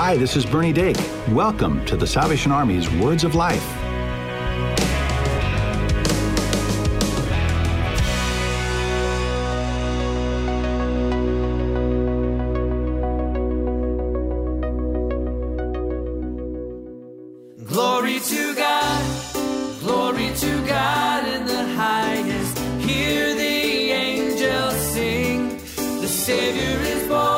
Hi, this is Bernie Dake. Welcome to the Salvation Army's Words of Life. Glory to God, glory to God in the highest. Hear the angels sing. The Savior is born,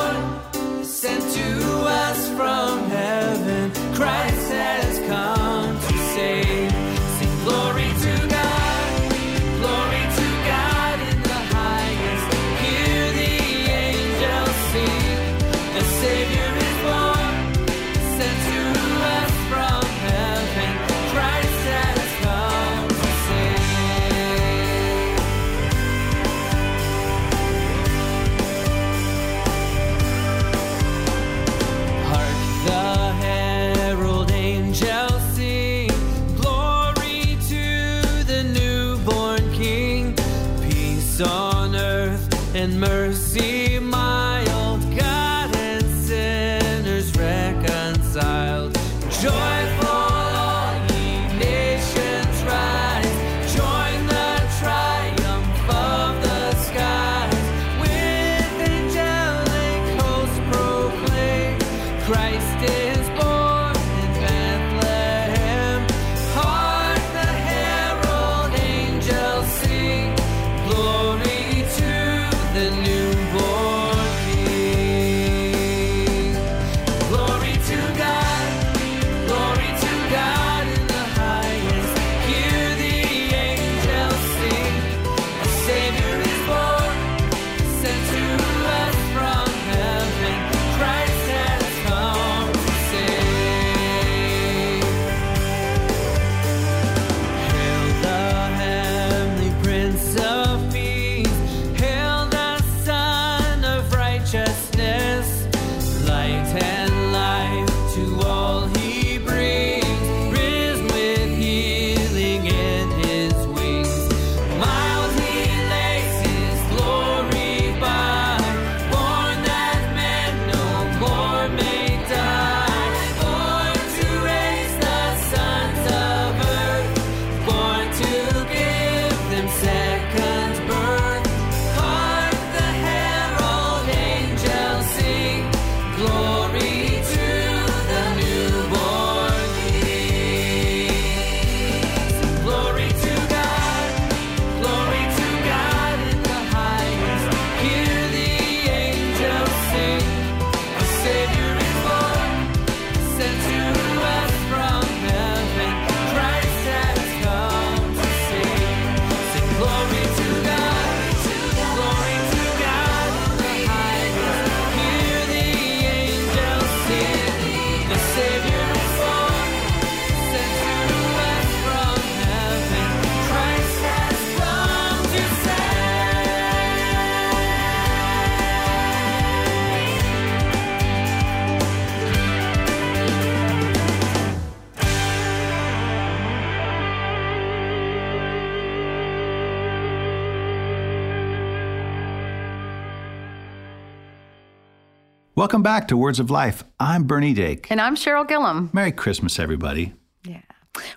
Light Welcome back to Words of Life. I'm Bernie Dake. And I'm Cheryl Gillum. Merry Christmas, everybody. Yeah.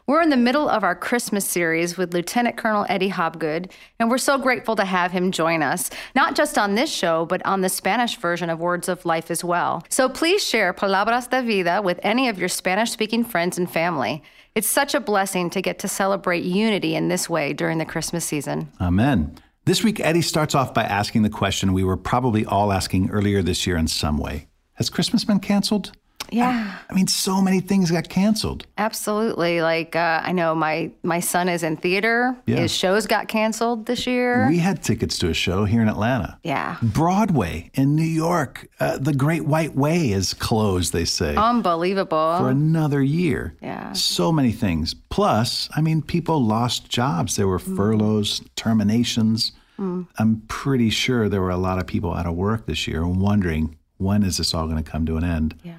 We're in the middle of our Christmas series with Lieutenant Colonel Eddie Hobgood, and we're so grateful to have him join us, not just on this show, but on the Spanish version of Words of Life as well. So please share Palabras de Vida with any of your Spanish speaking friends and family. It's such a blessing to get to celebrate unity in this way during the Christmas season. Amen. This week, Eddie starts off by asking the question we were probably all asking earlier this year in some way Has Christmas been canceled? Yeah. I mean, so many things got canceled. Absolutely. Like uh, I know my my son is in theater. Yeah. His shows got canceled this year. We had tickets to a show here in Atlanta. yeah. Broadway in New York, uh, the Great White Way is closed, they say, Unbelievable. for another year. Yeah. So many things. Plus, I mean, people lost jobs. There were furloughs, terminations. I'm pretty sure there were a lot of people out of work this year and wondering when is this all going to come to an end? yeah.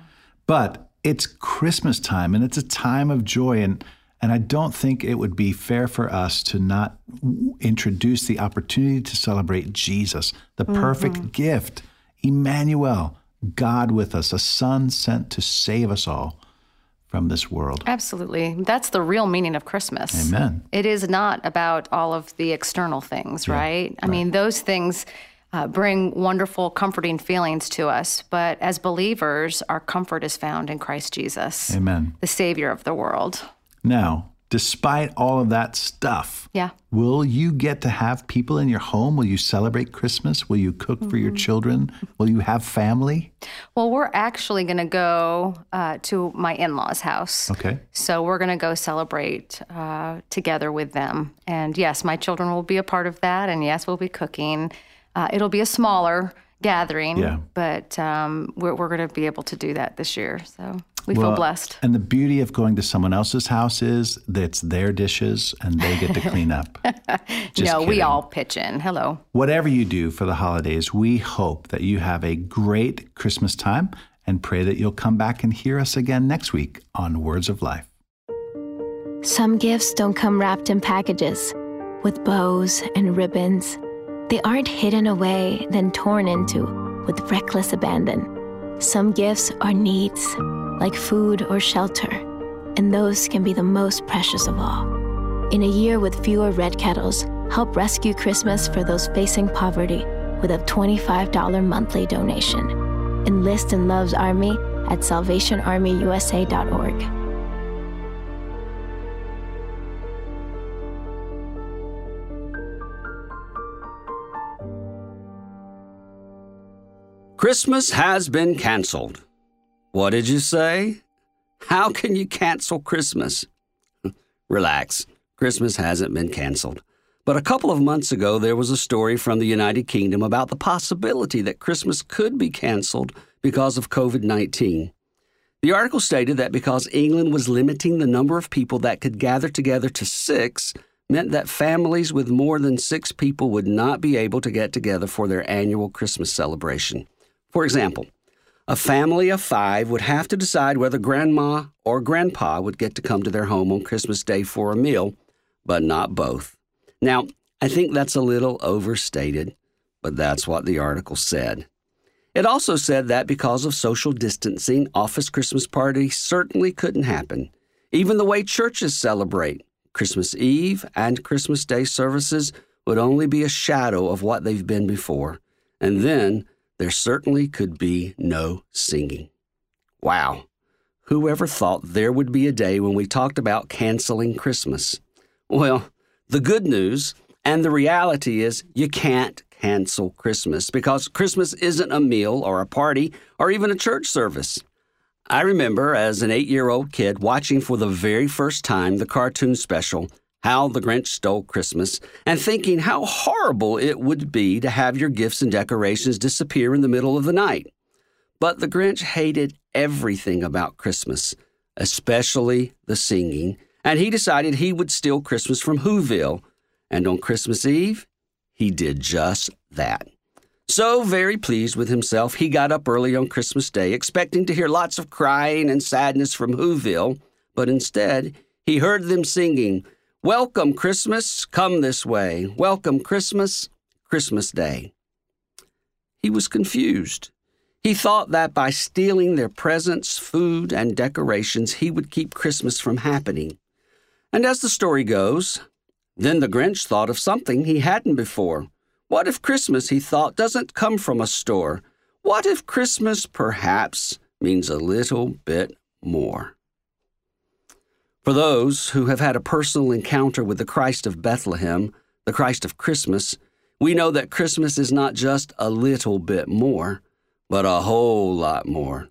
But it's Christmas time and it's a time of joy. And, and I don't think it would be fair for us to not introduce the opportunity to celebrate Jesus, the perfect mm-hmm. gift, Emmanuel, God with us, a son sent to save us all from this world. Absolutely. That's the real meaning of Christmas. Amen. It is not about all of the external things, right? I mean, those things uh, bring wonderful, comforting feelings to us. But as believers, our comfort is found in Christ Jesus, Amen. the Savior of the world. Now, despite all of that stuff, Yeah. will you get to have people in your home? Will you celebrate Christmas? Will you cook for Mm-hmm. your children? Will you have family? Well, we're actually going to go uh, to my in law's house. Okay. So we're going to go celebrate uh, together with them. And yes, my children will be a part of that. And yes, we'll be cooking. Uh, it'll be a smaller gathering, Yeah. but um, we're, we're going to be able to do that this year. So we feel blessed. And the beauty of going to someone else's house is that it's their dishes and they get to clean up. Just no, we all pitch in. Hello. Whatever you do for the holidays, we hope that you have a great Christmas time and pray that you'll come back and hear us again next week on Words of Life. Some gifts don't come wrapped in packages with bows and ribbons. They aren't hidden away, then torn into with reckless abandon. Some gifts are needs, like food or shelter, and those can be the most precious of all. In a year with fewer red kettles, help rescue Christmas for those facing poverty with a $25 monthly donation. Enlist in Love's Army at salvationarmyusa.org. Christmas has been canceled. What did you say? How can you cancel Christmas? Relax, Christmas hasn't been canceled. But a couple of months ago, there was a story from the United Kingdom about the possibility that Christmas could be canceled because of COVID 19. The article stated that because England was limiting the number of people that could gather together to six, meant that families with more than six people would not be able to get together for their annual Christmas celebration. For example, a family of five would have to decide whether grandma or grandpa would get to come to their home on Christmas Day for a meal, but not both. Now, I think that's a little overstated, but that's what the article said. It also said that because of social distancing, office Christmas parties certainly couldn't happen. Even the way churches celebrate, Christmas Eve and Christmas Day services would only be a shadow of what they've been before. And then there certainly could be no singing. Wow. Whoever thought there would be a day when we talked about canceling Christmas? Well, the good news and the reality is you can't cancel Christmas because Christmas isn't a meal or a party or even a church service. I remember as an eight year old kid watching for the very first time the cartoon special, How the Grinch Stole Christmas, and thinking how horrible it would be to have your gifts and decorations disappear in the middle of the night. But the Grinch hated everything about Christmas, especially the singing, and he decided he would steal Christmas from Whoville. And on Christmas Eve, he did just that. So, very pleased with himself, he got up early on Christmas Day, expecting to hear lots of crying and sadness from Whoville, but instead, he heard them singing, Welcome, Christmas, come this way. Welcome, Christmas, Christmas Day. He was confused. He thought that by stealing their presents, food, and decorations, he would keep Christmas from happening. And as the story goes, then the Grinch thought of something he hadn't before. What if Christmas, he thought, doesn't come from a store? What if Christmas perhaps means a little bit more? For those who have had a personal encounter with the Christ of Bethlehem, the Christ of Christmas, we know that Christmas is not just a little bit more, but a whole lot more.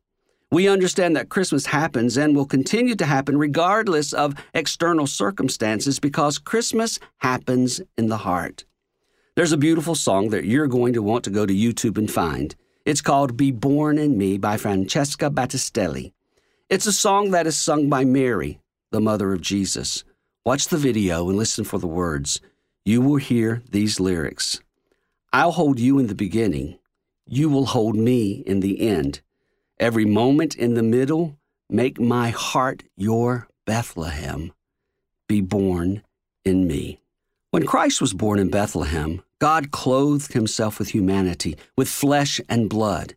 We understand that Christmas happens and will continue to happen regardless of external circumstances because Christmas happens in the heart. There's a beautiful song that you're going to want to go to YouTube and find. It's called Be Born in Me by Francesca Battistelli. It's a song that is sung by Mary, the mother of Jesus. Watch the video and listen for the words. You will hear these lyrics I'll hold you in the beginning. You will hold me in the end. Every moment in the middle, make my heart your Bethlehem. Be born in me. When Christ was born in Bethlehem, God clothed himself with humanity, with flesh and blood.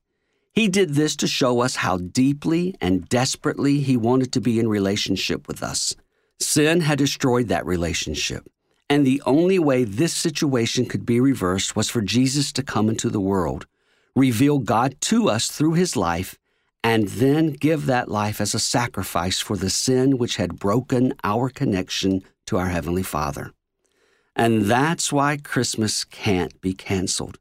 He did this to show us how deeply and desperately He wanted to be in relationship with us. Sin had destroyed that relationship, and the only way this situation could be reversed was for Jesus to come into the world, reveal God to us through His life, and then give that life as a sacrifice for the sin which had broken our connection to our Heavenly Father. And that's why Christmas can't be canceled.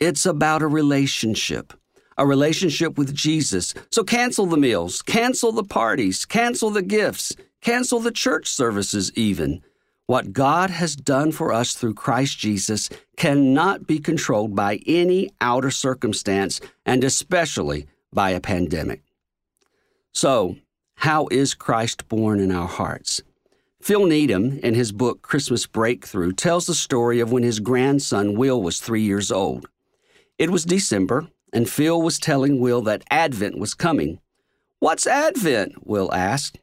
It's about a relationship, a relationship with Jesus. So cancel the meals, cancel the parties, cancel the gifts, cancel the church services, even. What God has done for us through Christ Jesus cannot be controlled by any outer circumstance, and especially by a pandemic. So, how is Christ born in our hearts? Phil Needham, in his book Christmas Breakthrough, tells the story of when his grandson Will was three years old. It was December, and Phil was telling Will that Advent was coming. What's Advent? Will asked.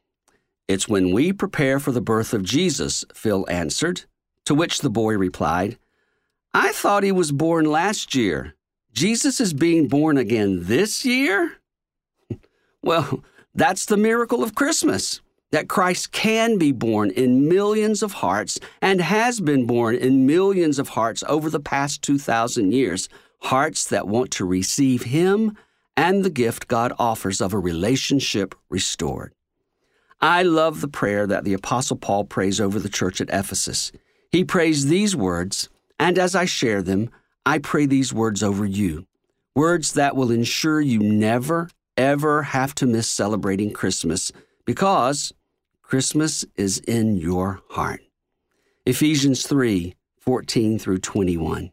It's when we prepare for the birth of Jesus, Phil answered, to which the boy replied, I thought he was born last year. Jesus is being born again this year? well, that's the miracle of Christmas that Christ can be born in millions of hearts and has been born in millions of hearts over the past 2,000 years. Hearts that want to receive Him and the gift God offers of a relationship restored. I love the prayer that the Apostle Paul prays over the church at Ephesus. He prays these words, and as I share them, I pray these words over you. Words that will ensure you never, ever have to miss celebrating Christmas because Christmas is in your heart. Ephesians 3 14 through 21.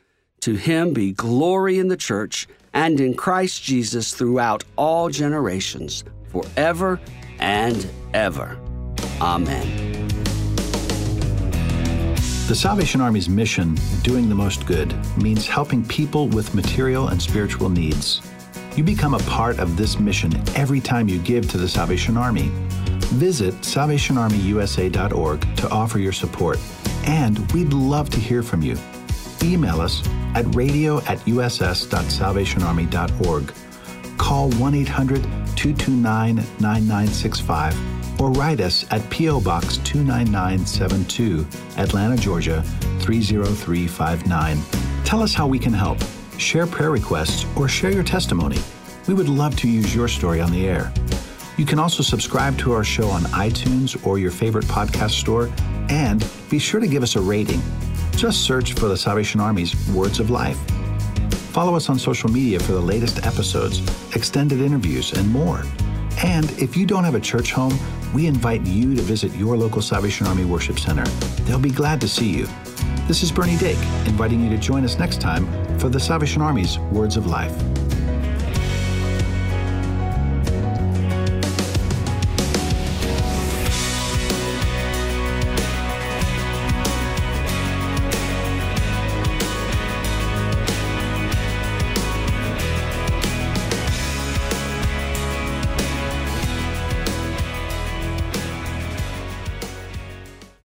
to him be glory in the church and in Christ Jesus throughout all generations, forever and ever. Amen. The Salvation Army's mission, doing the most good, means helping people with material and spiritual needs. You become a part of this mission every time you give to the Salvation Army. Visit salvationarmyusa.org to offer your support, and we'd love to hear from you. Email us at radio at uss.salvationarmy.org. Call 1 800 229 9965 or write us at P.O. Box 29972, Atlanta, Georgia 30359. Tell us how we can help. Share prayer requests or share your testimony. We would love to use your story on the air. You can also subscribe to our show on iTunes or your favorite podcast store, and be sure to give us a rating. Just search for the Salvation Army's Words of Life. Follow us on social media for the latest episodes, extended interviews, and more. And if you don't have a church home, we invite you to visit your local Salvation Army Worship Center. They'll be glad to see you. This is Bernie Dake, inviting you to join us next time for the Salvation Army's Words of Life.